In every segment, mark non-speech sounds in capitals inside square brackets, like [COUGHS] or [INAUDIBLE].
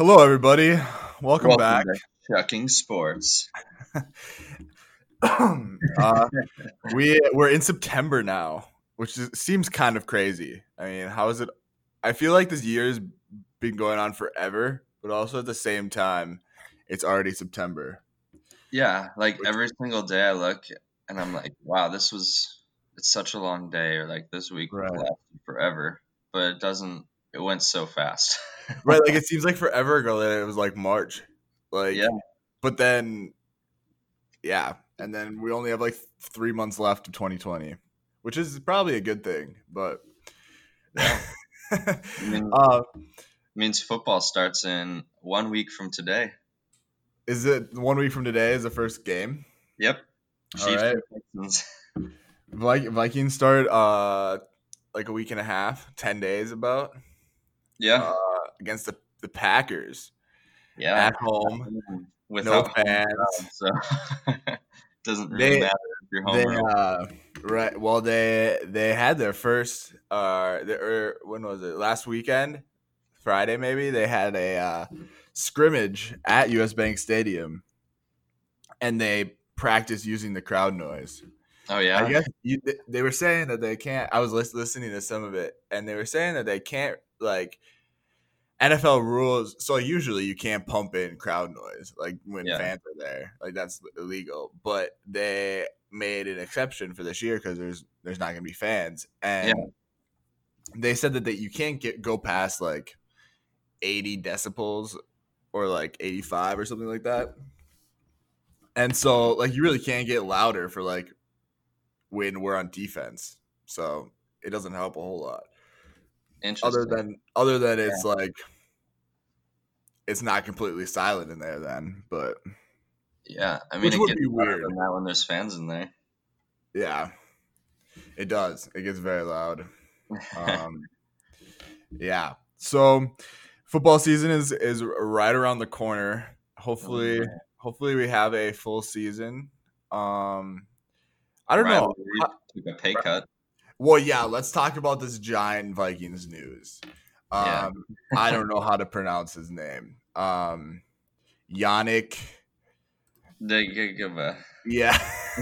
Hello, everybody. Welcome, back. to Chucking Sports. [COUGHS] uh, we we're in September now, which is, seems kind of crazy. I mean, how is it? I feel like this year's been going on forever, but also at the same time, it's already September. Yeah, like every single day I look and I'm like, wow, this was it's such a long day, or like this week Right. lasted forever, but it doesn't. It went so fast. [LAUGHS] [LAUGHS] Right, like it seems like forever ago that it was like March. Like, Yeah. but then, yeah, and then we only have like three months left of 2020, which is probably a good thing. But, [LAUGHS] mean- uh, means football starts in one week from today. is it one week from today? Is the first game? Yep. All Chiefs right. and Vikings start uh like a week and a half, ten days about Yeah, uh, against the, the Packers yeah. at home. Without no home fans. crowd, so [LAUGHS] doesn't really They- matter if you're home. They uh right well they they had their first uh the, er, when was it last weekend Friday maybe they had a uh, scrimmage at US Bank Stadium and they practiced using the crowd noise. oh yeah, I guess you, they were saying that they can't. I was listening to some of it, and they were saying that they can't like NFL rules. So usually you can't pump in crowd noise like when Yeah. fans are there, like that's illegal. But they made an exception for this year because there's there's not going to be fans, and Yeah. they said that, that you can't get go past like 80 decibels or like 85 or something like that. And so like you really can't get louder for like when we're on defense. So it doesn't help a whole lot. Interesting. Other than other than it's like it's not completely silent in there then, but yeah, I mean, Which it would gets be weird. than that when there's fans in there. yeah. It does. It gets very loud. [LAUGHS] Um yeah. So football season is is right around the corner. Hopefully man. hopefully we have a full season. Um I don't know. Took a pay cut. Well, yeah, let's talk about this giant Vikings news. Um, Yeah. I don't know how to pronounce his name. Um, Yannick. They could give a Yeah. [LAUGHS]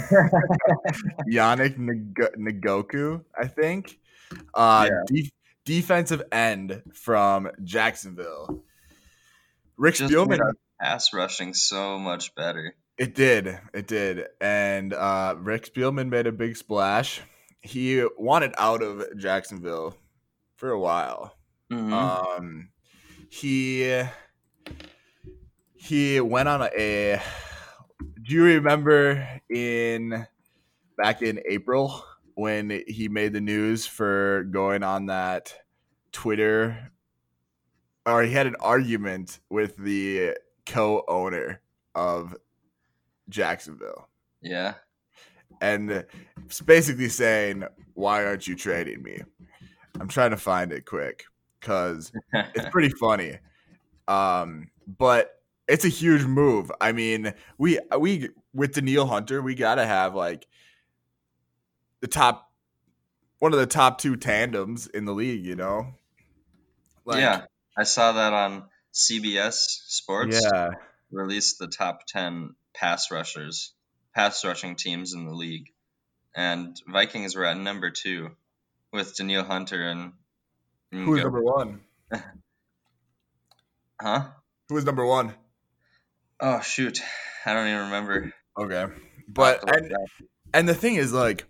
Yannick Ngakoue, I think. Uh, Yeah. de- defensive end from Jacksonville. Rick just Spielman. pass rushing so much better. It did. It did. And uh, Rick Spielman made a big splash. He wanted out of Jacksonville for a while. Mhm. Um, he he went on a, a. Do you remember in back in April when he made the news for going on that Twitter, or he had an argument with the co-owner of Jacksonville, yeah, and it's basically saying, "Why aren't you trading me?" I'm trying to find it quick because it's [LAUGHS] pretty funny. Um, but it's a huge move. I mean, we we with Danielle Hunter, we gotta have like the top one of the top two tandems in the league, you know? Like, yeah. I saw that on CBS Sports. Yeah. released the top ten pass rushers, pass rushing teams in the league, and Vikings were at number two with Danielle Hunter and. and Who is go- number one? [LAUGHS] Huh? Who is number one? Oh shoot, I don't even remember. Okay. But and, and the thing is like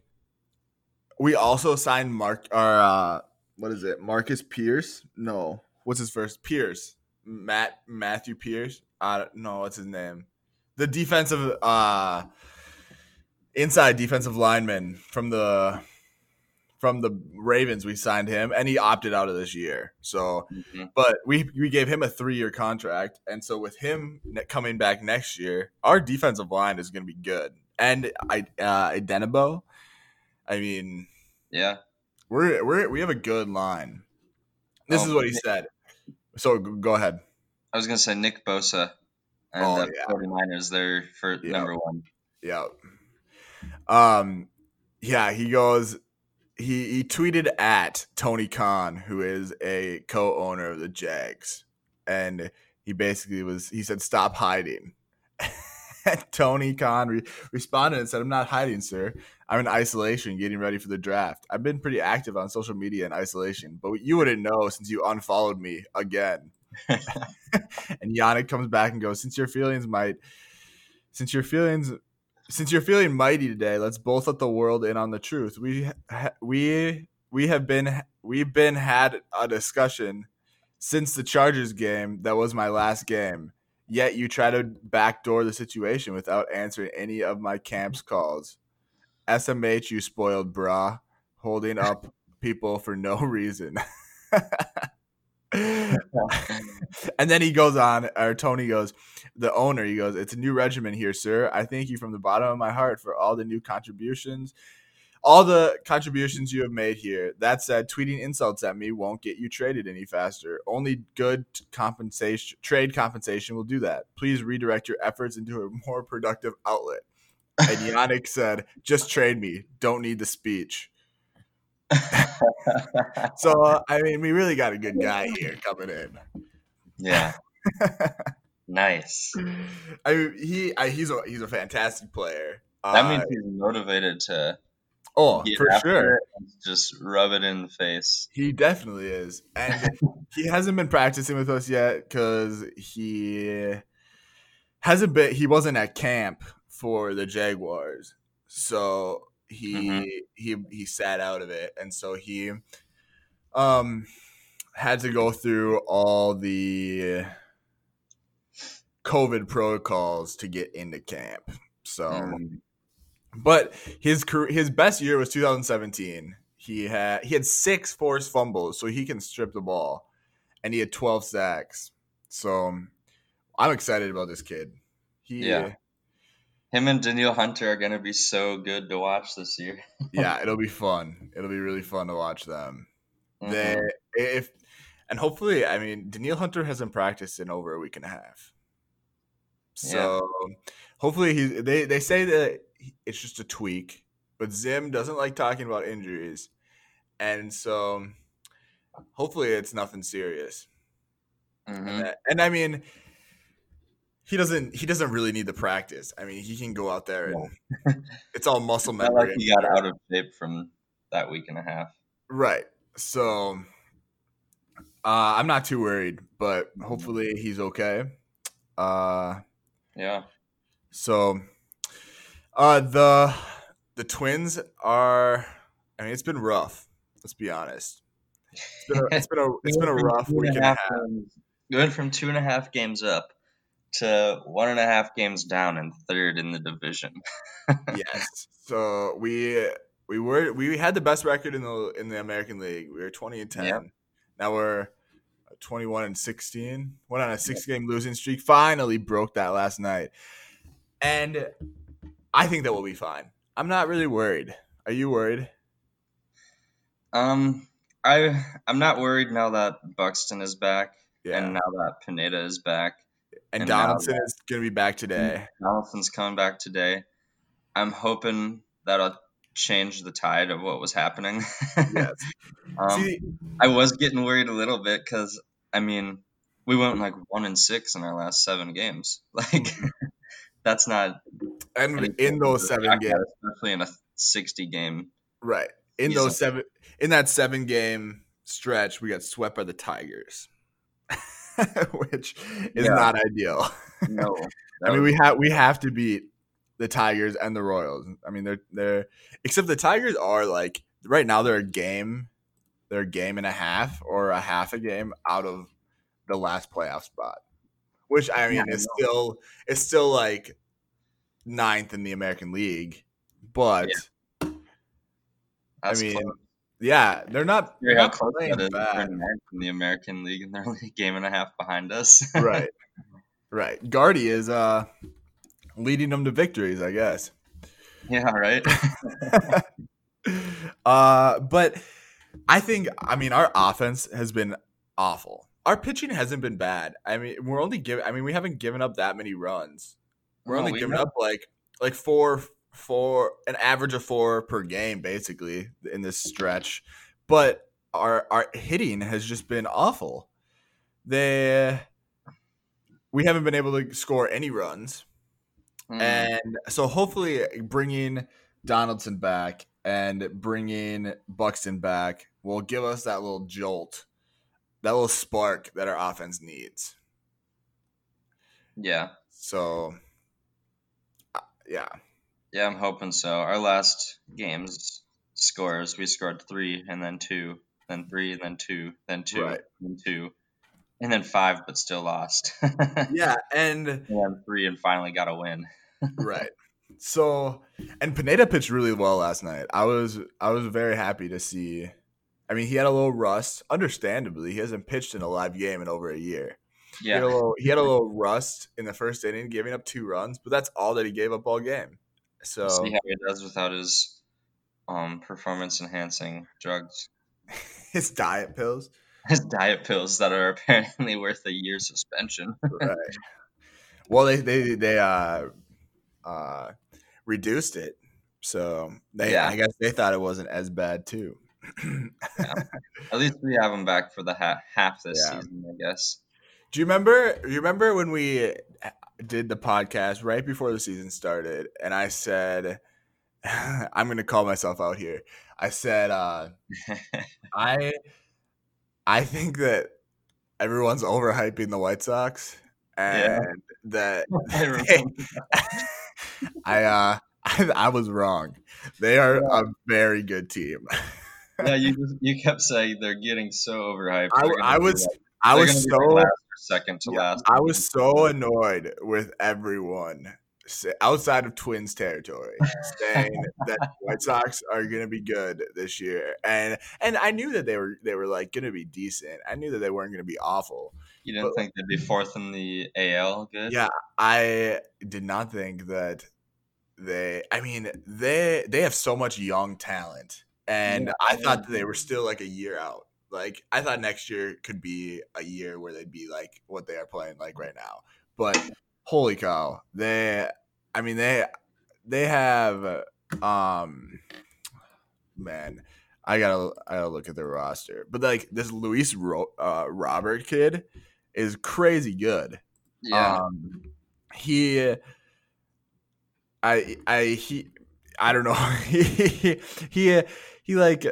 we also signed Mark or uh what is it? Marcus Pierce? No. What's his first? Pierce. Matt Matthew Pierce? I don't know what's his name. The defensive uh inside defensive lineman from the from the Ravens we signed him and he opted out of this year. So Mhm. but we we gave him a three year contract, and so with him ne- coming back next year, our defensive line is going to be good. And I uh, Idenabo, I mean, Yeah, we're we're we have a good line. This Oh, is what he Nick- said. So go ahead. I was gonna say Nick Bosa and Oh, the yeah. 49ers. They're for Yeah. number one. Yeah. Um, yeah, he goes. He he tweeted at Tony Khan, who is a co-owner of the Jags, and he basically was he said stop hiding. And [LAUGHS] Tony Khan re- responded and said, "I'm not hiding, sir. I'm in isolation, getting ready for the draft. I've been pretty active on social media in isolation, but you wouldn't know since you unfollowed me again." [LAUGHS] [LAUGHS] and Yannick comes back and goes, "Since your feelings might, since your feelings." Since you're feeling mighty today, let's both let the world in on the truth. We ha- we we have been we've been had a discussion since the Chargers game that was my last game. Yet you try to backdoor the situation without answering any of my camp's calls. SMH, you spoiled bra, holding up people for no reason. [LAUGHS] [LAUGHS] and then he goes on, or Tony goes, the owner, he goes, It's a new regimen here, sir. I thank you from the bottom of my heart for all the new contributions all the contributions you have made here. That said, tweeting insults at me won't get you traded any faster. Only good compensation, trade compensation will do that. Please redirect your efforts into a more productive outlet. And Yannick [LAUGHS] said, "Just trade me. Don't need the speech." [LAUGHS] so I mean, we really got a good guy here coming in. Yeah. [LAUGHS] nice. I mean, he I, he's a he's a fantastic player. That uh, means he's motivated to Oh, for sure. Just rub it in the face. He definitely is. And [LAUGHS] he hasn't been practicing with us yet because he hasn't been, he wasn't at camp for the Jaguars. So he, mm-hmm. he, he sat out of it. And so he, um, had to go through all the COVID protocols to get into camp. So, mm but his career, his best year was 2017. He had he had six forced fumbles, so he can strip the ball, and he had 12 sacks. So I'm excited about this kid. He, yeah. Him and Danielle Hunter are gonna be so good to watch this year. [LAUGHS] yeah, it'll be fun. It'll be really fun to watch them. Mm-hmm. They if and hopefully, I mean, Danielle Hunter hasn't practiced in over a week and a half. So yeah. hopefully he they they say that it's just a tweak. But Zim doesn't like talking about injuries, and so hopefully it's nothing serious. Mm-hmm. And, that, and, I mean, he doesn't he doesn't really need the practice. I mean, he can go out there and yeah. it's all muscle [LAUGHS] memory. like he got out of shape from that week and a half. Right. So uh, I'm not too worried, but hopefully he's okay. Uh, yeah. So uh, the the Twins are. I mean, it's been rough. Let's be honest. It's been a, it's been a, [LAUGHS] it's been a rough week and a half. Going from two and a half games up to one and a half games down and third in the division. [LAUGHS] yes. So we we were we had the best record in the in the American League. We were twenty and ten. Yep. Now we're twenty one and sixteen. Went on a six game losing streak. Finally broke that last night. And I think that will be fine. I'm not really worried. Are you worried? Um, I I'm not worried now that Buxton is back, yeah. and now that Pineda is back, and, and Donaldson is going to be back today. Donaldson's coming back today. I'm hoping that'll change the tide of what was happening. [LAUGHS] yes. um, See, I was getting worried a little bit because I mean we went like one and six in our last seven games. [LAUGHS] Like [LAUGHS] that's not. And in those seven games, especially in a sixty game, right? In season. those seven, in that seven game stretch, we got swept by the Tigers, [LAUGHS] which is yeah. not ideal. No, I mean we have we have to beat the Tigers and the Royals. I mean they're they're except the Tigers are like right now they're a game, they're game and a half or a half a game out of the last playoff spot which I mean yeah, is I still is still like ninth in the American League, but yeah. I mean, close. yeah, they're not. They're not playing bad. in the American League, and they're only a game and a half behind us. right, [LAUGHS] right. Gardy is uh leading them to victories, I guess. Yeah, right. [LAUGHS] uh, but I think I mean our offense has been awful our pitching hasn't been bad. I mean, we're only giving. I mean, we haven't given up that many runs. We're only we giving up like like four four an average of four per game basically in this stretch. But our our hitting has just been awful. They we haven't been able to score any runs. Mm. And so hopefully bringing Donaldson back and bringing Buxton back will give us that little jolt, that little spark that our offense needs. Yeah. So, uh, yeah. Yeah, I'm hoping so. Our last games scores, we scored three and then two, then three, and then two, then two, right. then two, and then five, but still lost. [LAUGHS] yeah, and, and three, and finally got a win. [LAUGHS] right. So, and Pineda pitched really well last night. I was I was very happy to see. I mean, he had a little rust. Understandably, he hasn't pitched in a live game in over a year. Yeah, he had a little, he had a little rust in the first inning, giving up two runs, but that's all that he gave up all game. So see how he does without his um, performance enhancing drugs. [LAUGHS] his diet pills. His diet pills that are apparently worth a year suspension. right. Well, they they they uh uh reduced it, so they yeah. I guess they thought it wasn't as bad too. yeah. [LAUGHS] At least we have them back for the ha- half this yeah. season, I guess. Do you remember? You remember when we did the podcast right before the season started, and I said, [LAUGHS] "I'm going to call myself out here." I said, uh, [LAUGHS] "I, I think that everyone's overhyping the White Sox, and yeah. that they, I, uh, [LAUGHS] I, I was wrong. They are yeah. a very good team." [LAUGHS] yeah, you just, you kept saying they're getting so overhyped. I, I was. Like, I was so second to yeah, last. I was so annoyed with everyone outside of Twins territory saying [LAUGHS] that White Sox are going to be good this year, and and I knew that they were they were like going to be decent. I knew that they weren't going to be awful. You didn't but, think they'd be fourth in the AL? Good. Yeah, I did not think that they. I mean, they they have so much young talent, and yeah, I thought that they were still like a year out. Like I thought next year could be a year where they'd be like what they are playing like right now. But holy cow, they I mean they they have um man, I gotta I gotta look at their roster. But like this Luis Ro- uh, Robert kid is crazy good. Yeah. Um, he I I he I don't know. [LAUGHS] he he he like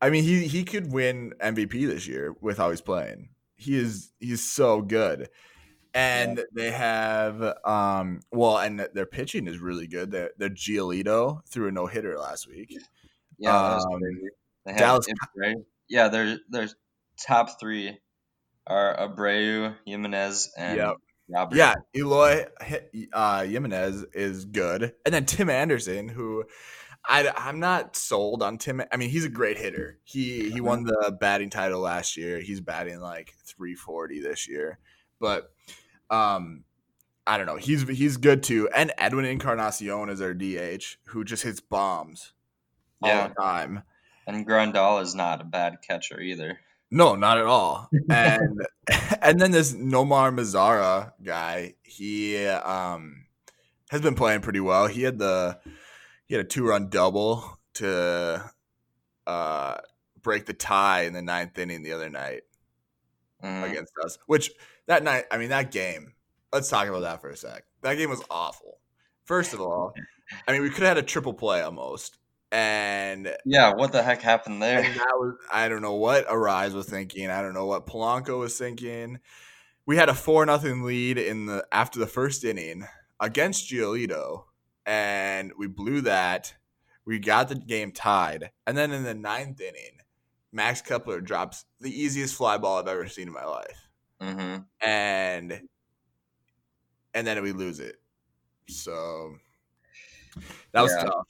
I mean, he he could win MVP this year with how he's playing. He is he's so good. And yeah. they have um well, and their pitching is really good. Their their Giolito threw a no hitter last week. Yeah, um, they Dallas. Yeah, their their top three are Abreu, Jimenez, and yep. Robert. Yeah, Eloy uh, Jimenez is good, and then Tim Anderson, who I, I'm not sold on Tim. I mean, he's a great hitter. He he won uh-huh. the batting title last year. He's batting like 340 this year, but um, I don't know. He's he's good too. And Edwin Encarnacion is our DH who just hits bombs yeah. all the time. And Grandal is not a bad catcher either. No, not at all. [LAUGHS] And [LAUGHS] and then this Nomar Mazara guy, he um has been playing pretty well. He had the he had a two run double to uh, break the tie in the ninth inning the other night mm. against us. Which that night, I mean, that game. Let's talk about that for a sec. That game was awful. First of all, I mean, we could have had a triple play almost. And yeah, what the heck happened there? Was, I don't know what Arraez was thinking. I don't know what Polanco was thinking. We had a four nothing lead in the after the first inning against Giolito and we blew that. We got the game tied, and then in the ninth inning, Max Kepler drops the easiest fly ball I've ever seen in my life, mm-hmm. and and then we lose it. So that was yeah. tough.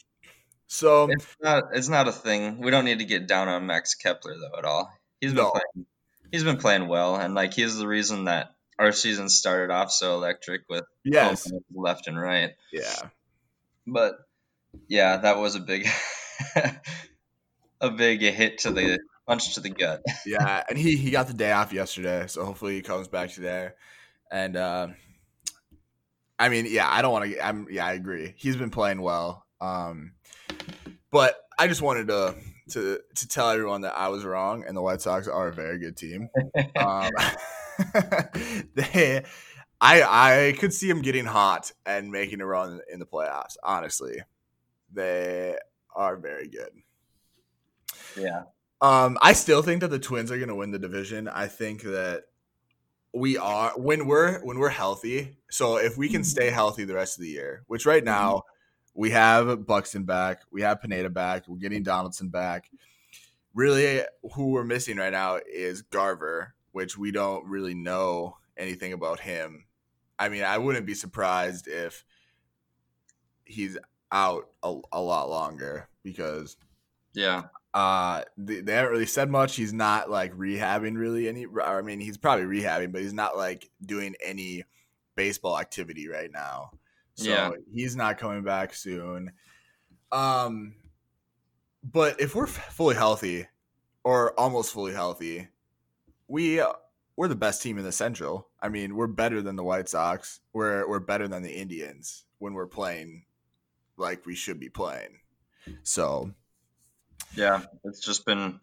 So it's not it's not a thing. We don't need to get down on Max Kepler though at all. He's been no. playing he's been playing well and like he's the reason that our season started off so electric with yes left and right. Yeah. But yeah, that was a big, [LAUGHS] a big hit to the punch to the gut. [LAUGHS] yeah, and he he got the day off yesterday, so hopefully he comes back today. And uh, I mean, yeah, I don't want to. I'm yeah, I agree. He's been playing well. Um, but I just wanted to to to tell everyone that I was wrong, and the White Sox are a very good team. um, [LAUGHS] they, I I could see them getting hot and making a run in the playoffs. Honestly, they are very good. Yeah. Um, I still think that the Twins are going to win the division. I think that we are when we're when we're healthy. So if we can stay healthy the rest of the year, which right now we have Buxton back, we have Pineda back, we're getting Donaldson back. Really, who we're missing right now is Garver, which we don't really know anything about him. I mean, I wouldn't be surprised if he's out a, a lot longer because yeah. uh they, they, haven't really said much. He's not like rehabbing really any i mean he's probably rehabbing but he's not like doing any baseball activity right now so yeah. he's not coming back soon um but if we're fully healthy or almost fully healthy we we're the best team in the central i mean we're better than the white sox we're we're better than the indians when we're playing like we should be playing. So, yeah, it's just been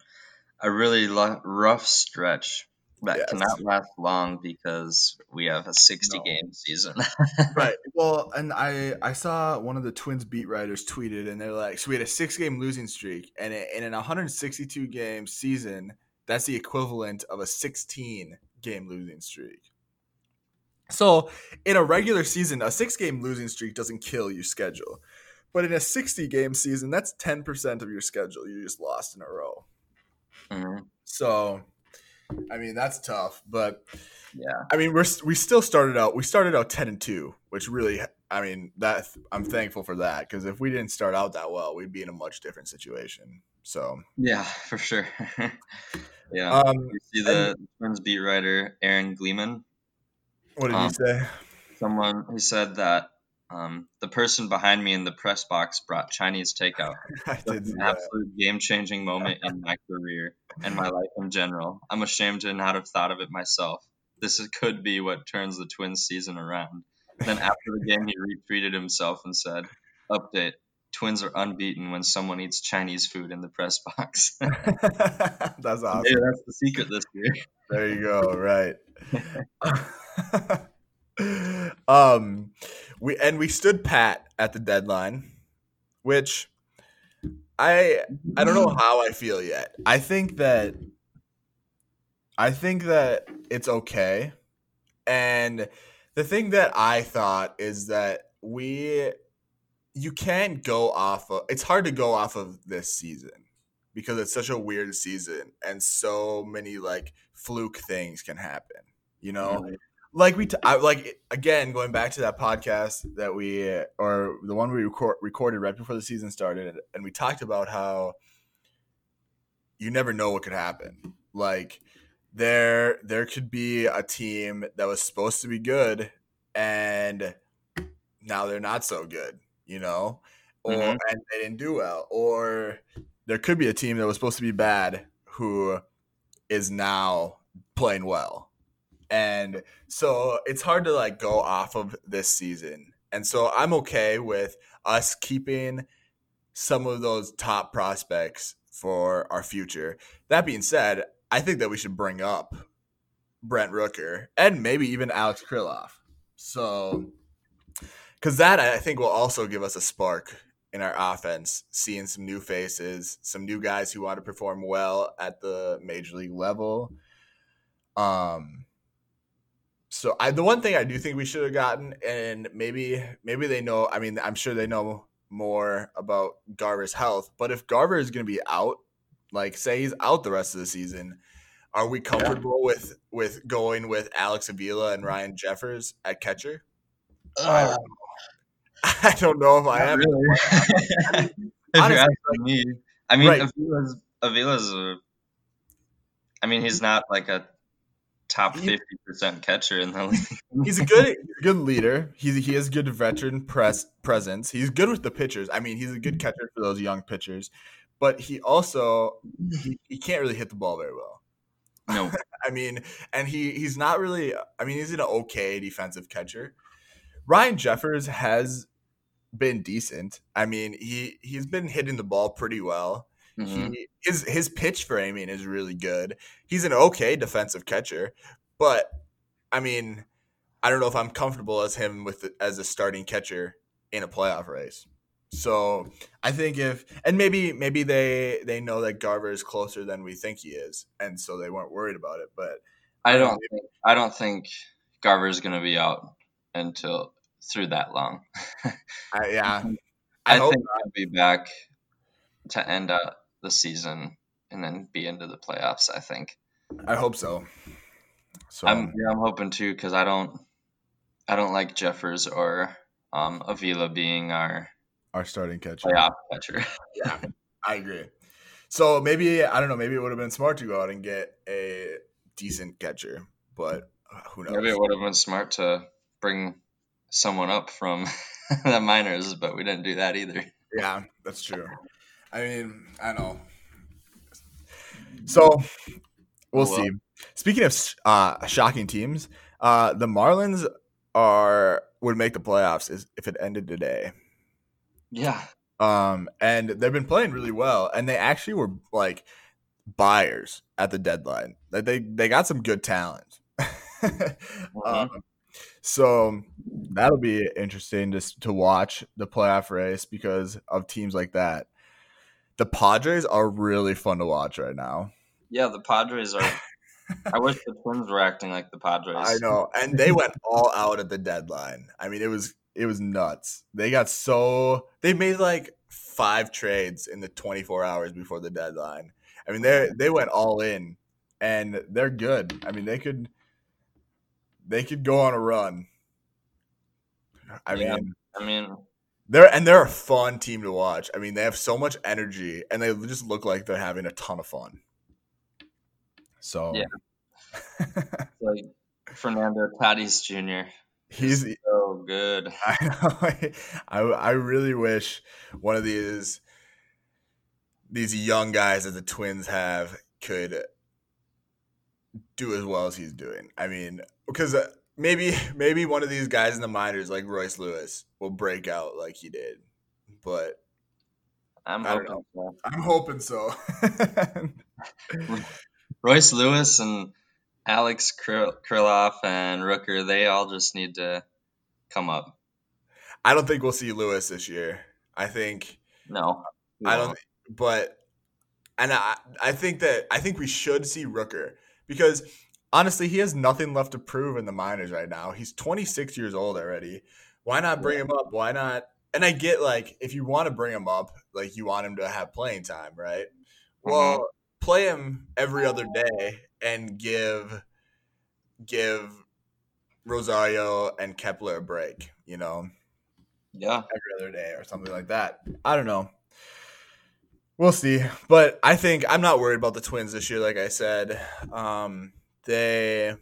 a really rough stretch that yes. cannot last long because we have a 60 no. game season. [LAUGHS] right. Well, and I I saw one of the Twins beat writers tweeted and they're like, so we had a 6 game losing streak and in an 162 game season, that's the equivalent of a 16 game losing streak. So, in a regular season, a 6 game losing streak doesn't kill your schedule. But in a 60 game season, that's 10% of your schedule you just lost in a row. Mm-hmm. So, I mean, that's tough. But yeah, I mean, we're we still started out. We started out 10 and two, which really, I mean, that I'm thankful for that because if we didn't start out that well, we'd be in a much different situation. So yeah, for sure. [LAUGHS] yeah. Um, you see the and, Twins beat writer Aaron Gleeman. What did um, he say? Someone he said that um, the person behind me in the press box brought Chinese takeout. [LAUGHS] an absolute game changing moment in my career and my life in general. I'm ashamed to not have thought of it myself. This is, could be what turns the Twins season around. Then after the game, he retweeted himself and said, Update Twins are unbeaten when someone eats Chinese food in the press box. [LAUGHS] [LAUGHS] that's awesome. Yeah, that's the secret this year. There you go. Right. um, we and we stood pat at the deadline, which I I don't know mm. how I feel yet. I think that I think that it's okay. And the thing that I thought is that we you can't go off of it's hard to go off of this season because it's such a weird season and so many like fluke things can happen, you know? Like we t- I, like again going back to that podcast that we or the one we record, recorded right before the season started and we talked about how you never know what could happen. Like there there could be a team that was supposed to be good and now they're not so good you know? Or mm-hmm. and they didn't do well. Or there could be a team that was supposed to be bad who is now playing well and so it's hard to like go off of this season. And so I'm okay with us keeping some of those top prospects for our future. That being said, I think that we should bring up Brent Rooker and maybe even Alex Kirilloff. So, because that I think will also give us a spark in our offense, seeing some new faces, some new guys who want to perform well at the major league level. Um, so I the one thing I do think we should have gotten, and maybe maybe they know. I mean, I'm sure they know more about Garver's health. But if Garver is going to be out, like say he's out the rest of the season, are we comfortable yeah. with with going with Alex Avila and Ryan Jeffers at catcher? Uh, [LAUGHS] I, don't know if I am. Really. [LAUGHS] [LAUGHS] if Honestly, asking me, I mean, right. Avila's, Avila's a, I mean, he's not like a top fifty percent catcher in the league. [LAUGHS] he's a good good leader. He's he has good veteran press presence. He's good with the pitchers. I mean, he's a good catcher for those young pitchers, but he also he, he can't really hit the ball very well. No, [LAUGHS] I mean, and he he's not really. I mean, he's an okay defensive catcher. Ryan Jeffers has been decent. I mean, he he's been hitting the ball pretty well. Mm-hmm. He, his his pitch framing is really good. He's an okay defensive catcher, but I mean, I don't know if I'm comfortable as him with as a starting catcher in a playoff race. So I think if and maybe maybe they they know that Garver is closer than we think he is, and so they weren't worried about it. But I don't think I don't think Garver is going to be out until through that long. I, yeah, [LAUGHS] I, I think he'll be back to end up the season and then be into the playoffs. I think. I hope so. So I'm yeah, I'm hoping too because I don't I don't like Jeffers or um, Avila being our our starting catcher. Playoff catcher. [LAUGHS] yeah, I agree. So maybe I don't know. Maybe it would have been smart to go out and get a decent catcher, but who knows? Maybe it would have been smart to bring someone up from [LAUGHS] the minors, but we didn't do that either. Yeah, that's true. I mean, I know. So we'll, well see. Speaking of uh, shocking teams, uh, the Marlins are would make the playoffs if it ended today. Yeah. Um, and they've been playing really well, and they actually were like buyers at the deadline. Like they they got some good talent. [LAUGHS] mm-hmm. um, so that'll be interesting just to watch the playoff race because of teams like that. The Padres are really fun to watch right now. Yeah, the Padres are. [LAUGHS] I wish the Twins were acting like the Padres. I know, and they went all out at the deadline. I mean, it was it was nuts. They got so they made like five trades in the 24 hours before the deadline. I mean, they they went all in, and they're good. I mean, they could they could go on a run. I yeah, mean, I mean, they're and they're a fun team to watch. I mean, they have so much energy, and they just look like they're having a ton of fun. So yeah, [LAUGHS] like Fernando Tatis Jr. He's so good. [LAUGHS] I. I I really wish one of these these young guys that the Twins have could do as well as he's doing. I mean, because uh, maybe [LAUGHS] maybe one of these guys in the minors like Royce Lewis will break out like he did, but I'm hoping so. I'm hoping so. [LAUGHS] Royce Lewis and Alex Kirilloff and Rooker, they all just need to come up. I don't think we'll see Lewis this year. I think no, I don't. But and I I think that I think we should see Rooker because honestly, he has nothing left to prove in the minors right now. He's 26 years old already. Why not bring him up? Why not? And I get like if you want to bring him up, like you want him to have playing time, right? Mm-hmm. Well, play him every other day and give give Rosario and Kepler a break, you know? Yeah. Every other day or something like that. I don't know. We'll see. But I think I'm not worried about the Twins this year, like I said. Um, they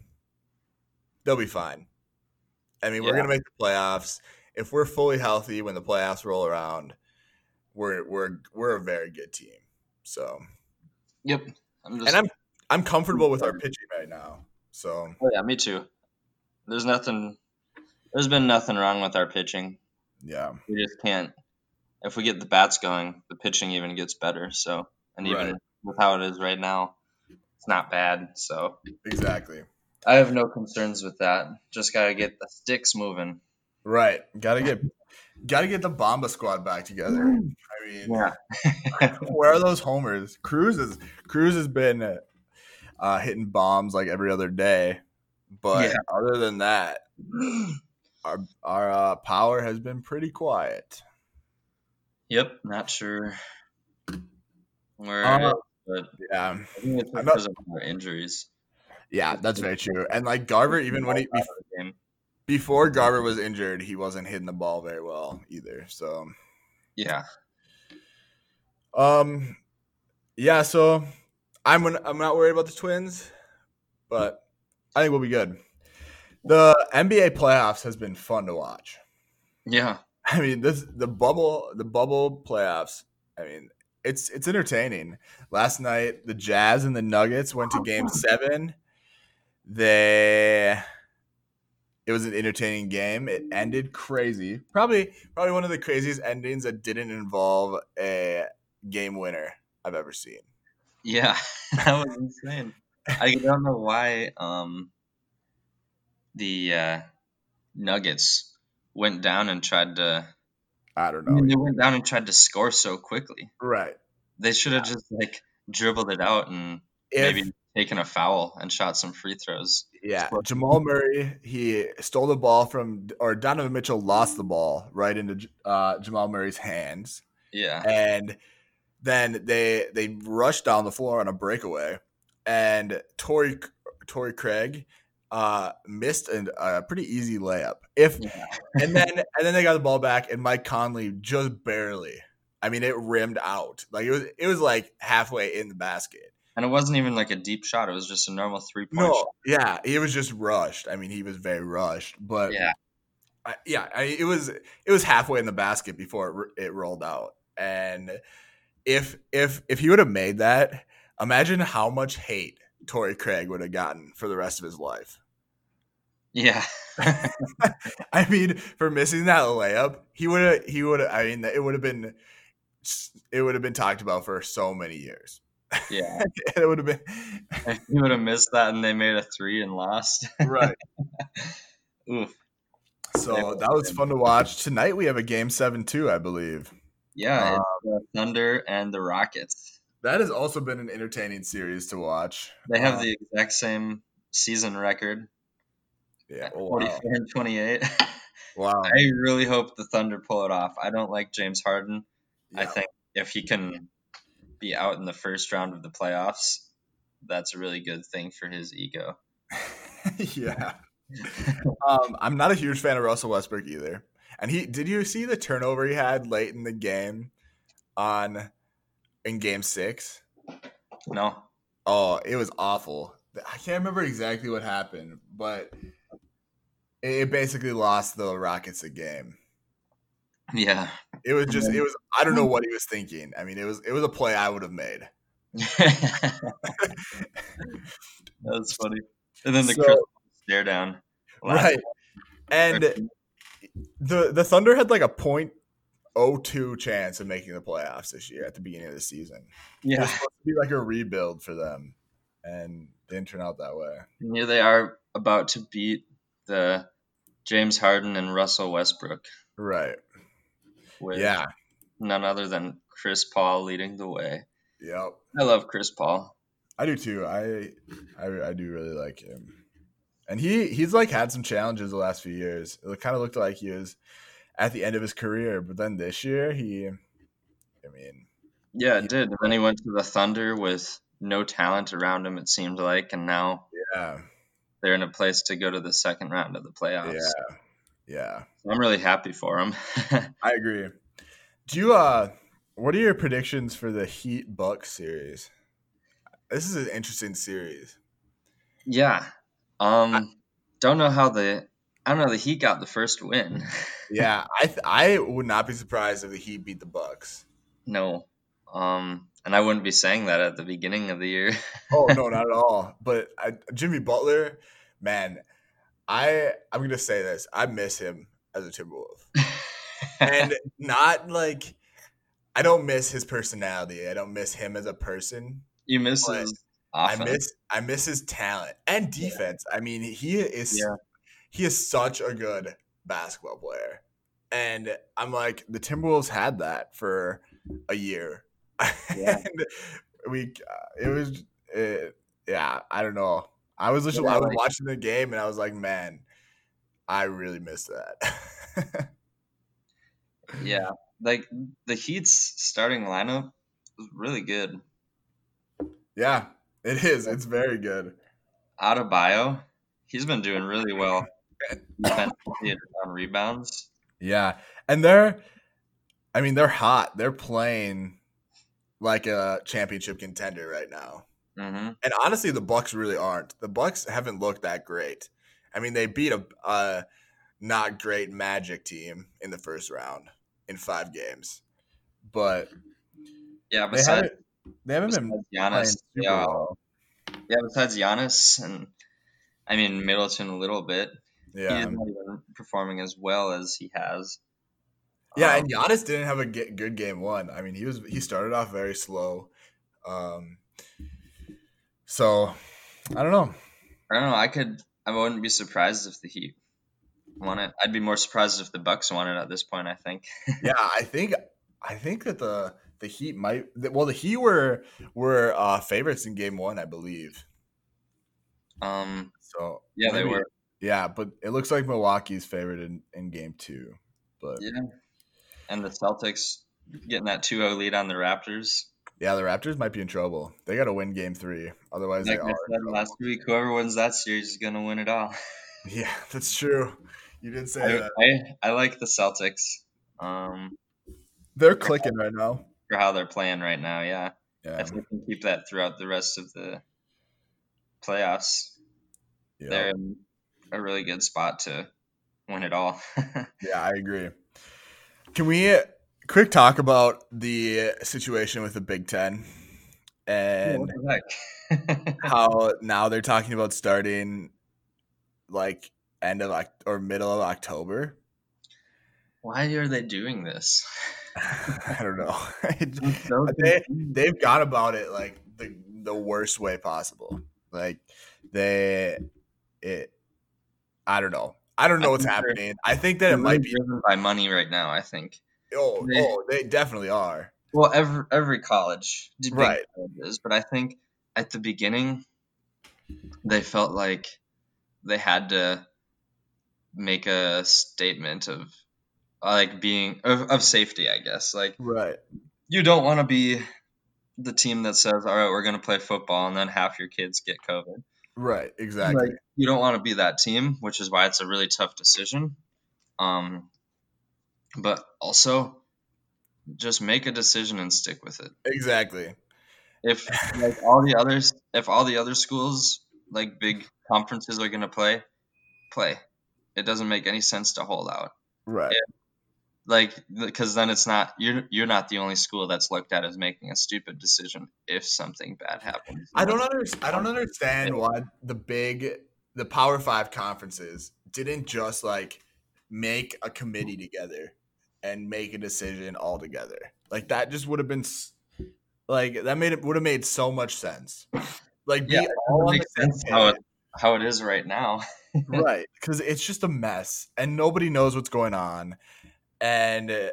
they'll be fine. I mean, yeah. we're gonna make the playoffs. If we're fully healthy when the playoffs roll around, we're we're we're a very good team. So Yep. I'm just, and I'm I'm comfortable with our pitching right now. So oh, yeah, me too. There's nothing. There's been nothing wrong with our pitching. Yeah, we just can't. If we get the bats going, the pitching even gets better. So, and even right. with how it is right now, it's not bad. So exactly. I have no concerns with that. Just gotta get the sticks moving. Right. Gotta get gotta get the Bomba squad back together. I mean, yeah. [LAUGHS] where are those homers? Cruz is Cruz has been uh, hitting bombs like every other day. But yeah. other than that, [GASPS] our our uh, power has been pretty quiet. Yep, not sure where, uh, but yeah, I think it's because not, of our injuries. Yeah, that's very true. And like Garver, even when he before Garver was injured, he wasn't hitting the ball very well either. So yeah, um, yeah. So I'm I'm not worried about the Twins, but I think we'll be good. The NBA playoffs has been fun to watch. Yeah. I mean, this the bubble the bubble playoffs. I mean, it's it's entertaining. Last night, the Jazz and the Nuggets went to Game [LAUGHS] Seven. They it was an entertaining game. It ended crazy. Probably probably one of the craziest endings that didn't involve a game winner I've ever seen. Yeah, [LAUGHS] that was insane. I don't know why um, the uh, Nuggets went down and tried to. I don't know. I mean, they went down and tried to score so quickly. Right. They should have just like dribbled it out and if, maybe taken a foul and shot some free throws. Yeah, Jamal Murray he stole the ball from or Donovan Mitchell lost the ball right into uh, Jamal Murray's hands. Yeah, and then they they rushed down the floor on a breakaway, and Torrey Torrey Craig uh, missed an, a pretty easy layup. If yeah. and then [LAUGHS] and then they got the ball back, and Mike Conley just barely. I mean, it rimmed out. Like it was it was like halfway in the basket. And it wasn't even like a deep shot. It was just a normal three point. No, shot. yeah, he was just rushed. I mean, he was very rushed, but yeah, I, yeah, I, it was it was halfway in the basket before it, it rolled out. And if if if he would have made that, imagine how much hate Torrey Craig would have gotten for the rest of his life. Yeah. [LAUGHS] I mean, for missing that layup, he would have he would have I mean it would have been it would have been talked about for so many years. Yeah. [LAUGHS] it would have been if he would have missed that and they made a 3 and lost. right. [LAUGHS] Oof. So that was fun to watch. Tonight we have a game 7 too, I believe. Yeah, um, the Thunder and the Rockets. That has also been an entertaining series to watch. They have um, the exact same season record. Yeah, oh, 44 and 28. [LAUGHS] Wow. I really hope the Thunder pull it off. I don't like James Harden. Yeah. I think if he can be out in the first round of the playoffs, that's a really good thing for his ego. [LAUGHS] yeah. [LAUGHS] um, I'm not a huge fan of Russell Westbrook either. And he did you see the turnover he had late in the game on in game six? No. Oh, it was awful. I can't remember exactly what happened, but it basically lost the Rockets a game. Yeah. It was just it was I don't know hmm. what he was thinking. I mean, it was it was a play I would have made. [LAUGHS] That's funny. And then the so, stare down. Right. And the the Thunder had like a point oh two chance of making the playoffs this year at the beginning of the season. Yeah, it was supposed to be like a rebuild for them, and didn't turn out that way. And here they are about to beat the James Harden and Russell Westbrook. Right. With yeah. None other than Chris Paul leading the way. Yep. I love Chris Paul. I do too. I I, I do really like him and he he's like had some challenges the last few years. It kind of looked like he was at the end of his career, but then this year he, I mean, yeah, it did. And then he went to the Thunder with no talent around him. It seemed like, and now yeah, they're in a place to go to the second round of the playoffs. Yeah, yeah. So I'm really happy for him. [LAUGHS] I agree. Do you uh, what are your predictions for the Heat Bucks series? This is an interesting series. Yeah, um, I, don't know how the I don't know the Heat got the first win. [LAUGHS] yeah, I th- I would not be surprised if the Heat beat the Bucks. No, um, and I wouldn't be saying that at the beginning of the year. [LAUGHS] oh no, not at all. But I, Jimmy Butler, man, I I'm gonna say this. I miss him as a Timberwolf, [LAUGHS] and not like I don't miss his personality. I don't miss him as a person. You miss his Offense. I miss I miss his talent and defense. Yeah. I mean, he is yeah. he is such a good basketball player. And I'm like, the Timberwolves had that for a year. Yeah. [LAUGHS] and we uh, it was it, yeah, I don't know. I was literally yeah, I was like, watching the game and I was like, man, I really miss that. [LAUGHS] yeah. Like the Heat's starting lineup was really good. Yeah, it is. It's very good. Adebayo, he's been doing really well defensively on rebounds. Yeah, and they're, I mean, they're hot. They're playing like a championship contender right now. Mm-hmm. And honestly, the Bucks really aren't. The Bucks haven't looked that great. I mean, they beat a, a not great Magic team in the first round in five games, but yeah, besides they haven't been Giannis. Yeah, well. yeah. Besides Giannis and I mean Middleton a little bit. Yeah, he's not even performing as well as he has. Yeah, um, and Giannis didn't have a good game one. I mean, he was he started off very slow, Um, so I don't know. I don't know. I could. I wouldn't be surprised if the Heat won it. I'd be more surprised if the Bucks won it at this point. I think. [LAUGHS] yeah, I think. I think that the the Heat might. Well, the Heat were were uh, favorites in Game One, I believe. Um. So yeah, maybe, they were. Yeah, but it looks like Milwaukee's favorite in, in Game Two. But yeah, and the Celtics getting that 2-0 lead on the Raptors. Yeah, the Raptors might be in trouble. They got to win Game Three, otherwise like they I said last week, whoever wins that series is going to win it all. [LAUGHS] Yeah, that's true. You did say I, that. I, I like the Celtics. Um, they're clicking right now for how they're playing right now. Yeah, yeah. If they can keep that throughout the rest of the playoffs, yep. they're in a really good spot to win it all. [LAUGHS] yeah, I agree. Can we quick talk about the situation with the Big Ten and [LAUGHS] how now they're talking about starting like end of like or middle of October. Why are they doing this? [LAUGHS] I don't know. so they they've got about it like the the worst way possible. Like they it I don't know. I don't know what's happening. I think that it might be driven by money right now. I think. Oh, they, oh, they definitely are. Well, every every college, right, is, but I think at the beginning they felt like they had to make a statement of like being of, of safety, I guess. Like, right, you don't want to be the team that says, "All right, we're going to play football," and then half your kids get COVID. Right, exactly. Like, you don't want to be that team, which is why it's a really tough decision. Um, but also just make a decision and stick with it. Exactly. If like all the others, if all the other schools like big conferences are going to play, play. It doesn't make any sense to hold out. Right. If, like because then it's not you're you're not the only school that's looked at as making a stupid decision if something bad happens. I don't understand. I don't understand why the big the Power Five conferences didn't just like make a committee together and make a decision all together. Like that just would have been like that made it would have made so much sense. Like yeah, all makes sense how it, how it is right now. [LAUGHS] right, because it's just a mess and nobody knows what's going on, and uh,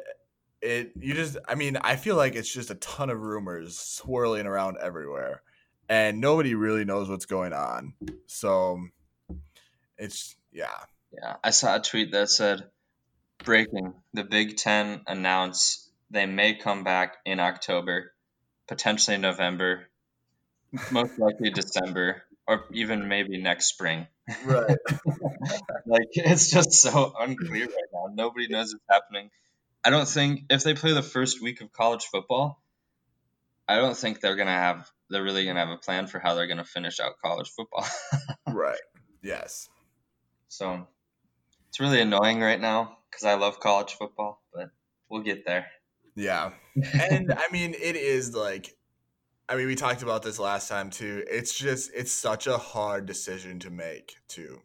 it you just I mean I feel like it's just a ton of rumors swirling around everywhere, and nobody really knows what's going on. So it's yeah. Yeah, I saw a tweet that said Breaking: The Big Ten announce they may come back in October, potentially November, most likely December, or even maybe next spring. Right. [LAUGHS] like it's just so unclear right now. Nobody knows what's happening. I don't think if they play the first week of college football, I don't think they're gonna have they're really gonna have a plan for how they're gonna finish out college football. [LAUGHS] right. Yes. So it's really annoying right now because I love college football, but we'll get there. Yeah. And I mean, it is like, I mean, we talked about this last time too. It's just, it's such a hard decision to make too.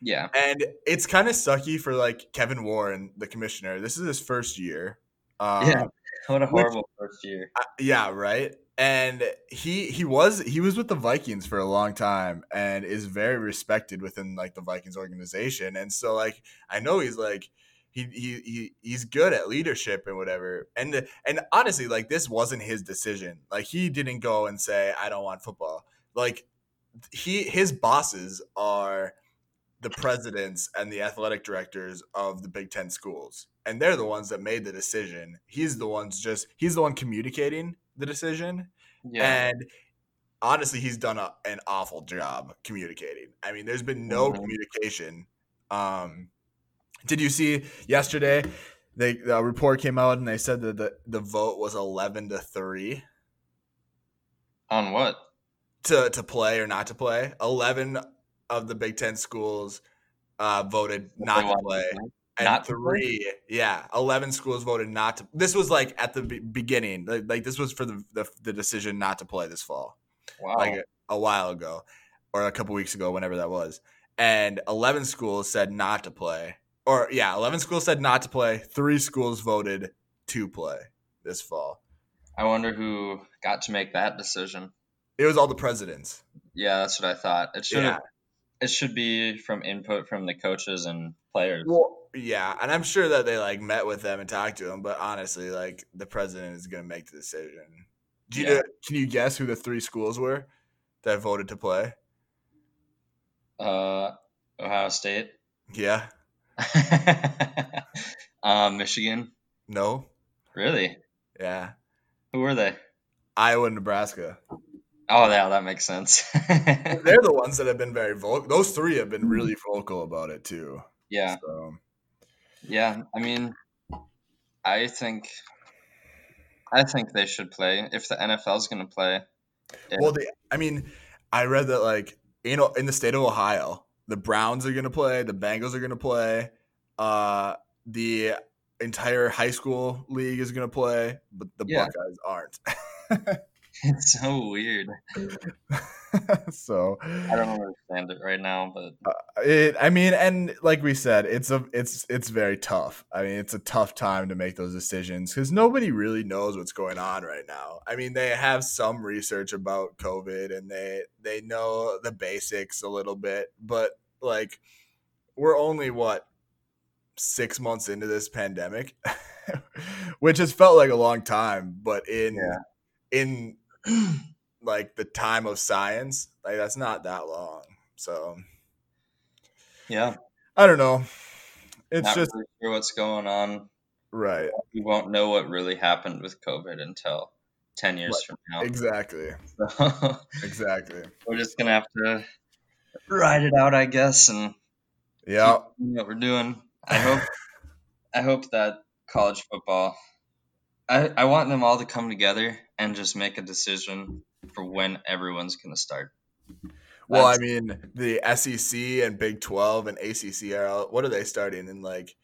Yeah. And it's kind of sucky for like Kevin Warren, the commissioner. This is his first year. Um, yeah. What a horrible which, first year. Uh, yeah. Right. And he he was he was with the Vikings for a long time and is very respected within like the Vikings organization. And so like I know he's like he, he he he's good at leadership and whatever. And and honestly, like this wasn't his decision. Like he didn't go and say I don't want football. Like he his bosses are the presidents and the athletic directors of the Big Ten schools, and they're the ones that made the decision. He's the ones just he's the one communicating the decision, yeah. and honestly, he's done a, an awful job communicating. I mean, there's been no mm-hmm. communication. Um, did you see yesterday? They the report came out and they said that the, the vote was eleven to three. On what? To to play or not to play. Eleven of the Big Ten schools uh, voted not to play. And not three, play? yeah, eleven schools voted not to. This was like at the beginning, like, like this was for the, the, the decision not to play this fall. Wow, like a, a while ago, or a couple weeks ago, whenever that was. And eleven schools said not to play, or yeah, 11 schools said not to play. Three schools voted to play this fall. I wonder who got to make that decision. It was all the presidents. Yeah, that's what I thought. It should yeah. It should be from input from the coaches and players. Well, yeah, and I'm sure that they like met with them and talked to them, but honestly, like the president is going to make the decision. Do you yeah. know, can you guess who the three schools were that voted to play? Uh, Ohio State. Yeah. [LAUGHS] um, Michigan. No. Really? Yeah. Who were they? Iowa Nebraska. Oh, yeah, that makes sense. They're the [LAUGHS] ones that have been very vocal. Those three have been really vocal about it too. Yeah. So. Yeah, I mean, I think, I think they should play if the NFL is going to play. If, well, they, I mean, I read that like you know in the state of Ohio, the Browns are going to play, the Bengals are going to play, uh, the entire high school league is going to play, but the yeah. Buckeyes aren't. [LAUGHS] [LAUGHS] It's so weird. [LAUGHS] so I don't understand it right now, but uh, it. I mean, and like we said, it's a it's it's very tough. I mean, it's a tough time to make those decisions because nobody really knows what's going on right now. I mean, they have some research about COVID and they they know the basics a little bit, but like we're only what six months into this pandemic, [LAUGHS] which has felt like a long time, but in yeah. in [CLEARS THROAT] like the time of science, like that's not that long. So yeah, I don't know. It's not just really sure what's going on. Right. We won't know what really happened with COVID until 10 years right. from now. Exactly. So, [LAUGHS] exactly. We're just going to have to ride it out, I guess, and yeah, what we're doing. I hope [LAUGHS] I hope that college football I, I want them all to come together and just make a decision for when everyone's going to start. Well, That's, I mean, the SEC and Big 12 and ACC are all, what are they starting in like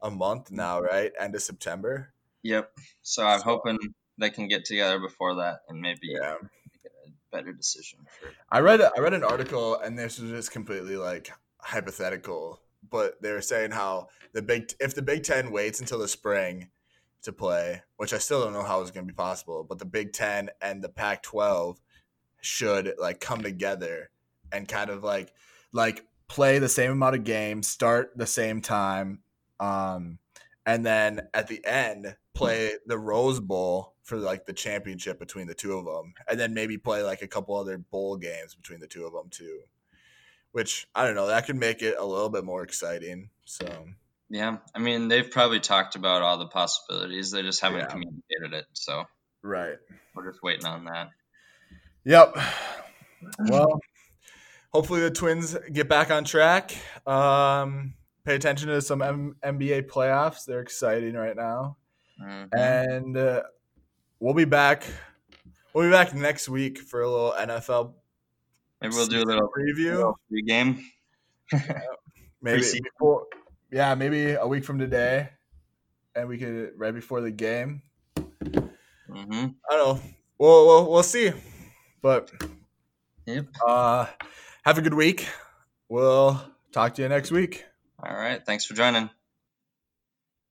a month now, right? End of September. Yep. So I'm so, hoping they can get together before that and maybe yeah. make a better decision. For- I read I read an article and this was just completely like hypothetical, but they were saying how the big if the Big 10 waits until the spring to play, which I still don't know how it's going to be possible. But the Big Ten and the Pac-12 should like come together and kind of like like play the same amount of games, start the same time, um, and then at the end play the Rose Bowl for like the championship between the two of them, and then maybe play like a couple other bowl games between the two of them too. Which I don't know, that could make it a little bit more exciting. So yeah, I mean they've probably talked about all the possibilities. They just haven't yeah. communicated it. So right, we're just waiting on that. Yep. Well, hopefully the Twins get back on track. Um, pay attention to some M- NBA playoffs. They're exciting right now, mm-hmm. and uh, we'll be back. We'll be back next week for a little NFL. Maybe we'll do a little preview, little game. [LAUGHS] yeah, maybe before yeah, maybe a week from today, and we could right before the game. Mm-hmm. I don't know. We'll, we'll we'll see, but yep. Uh, have a good week. We'll talk to you next week. All right. Thanks for joining.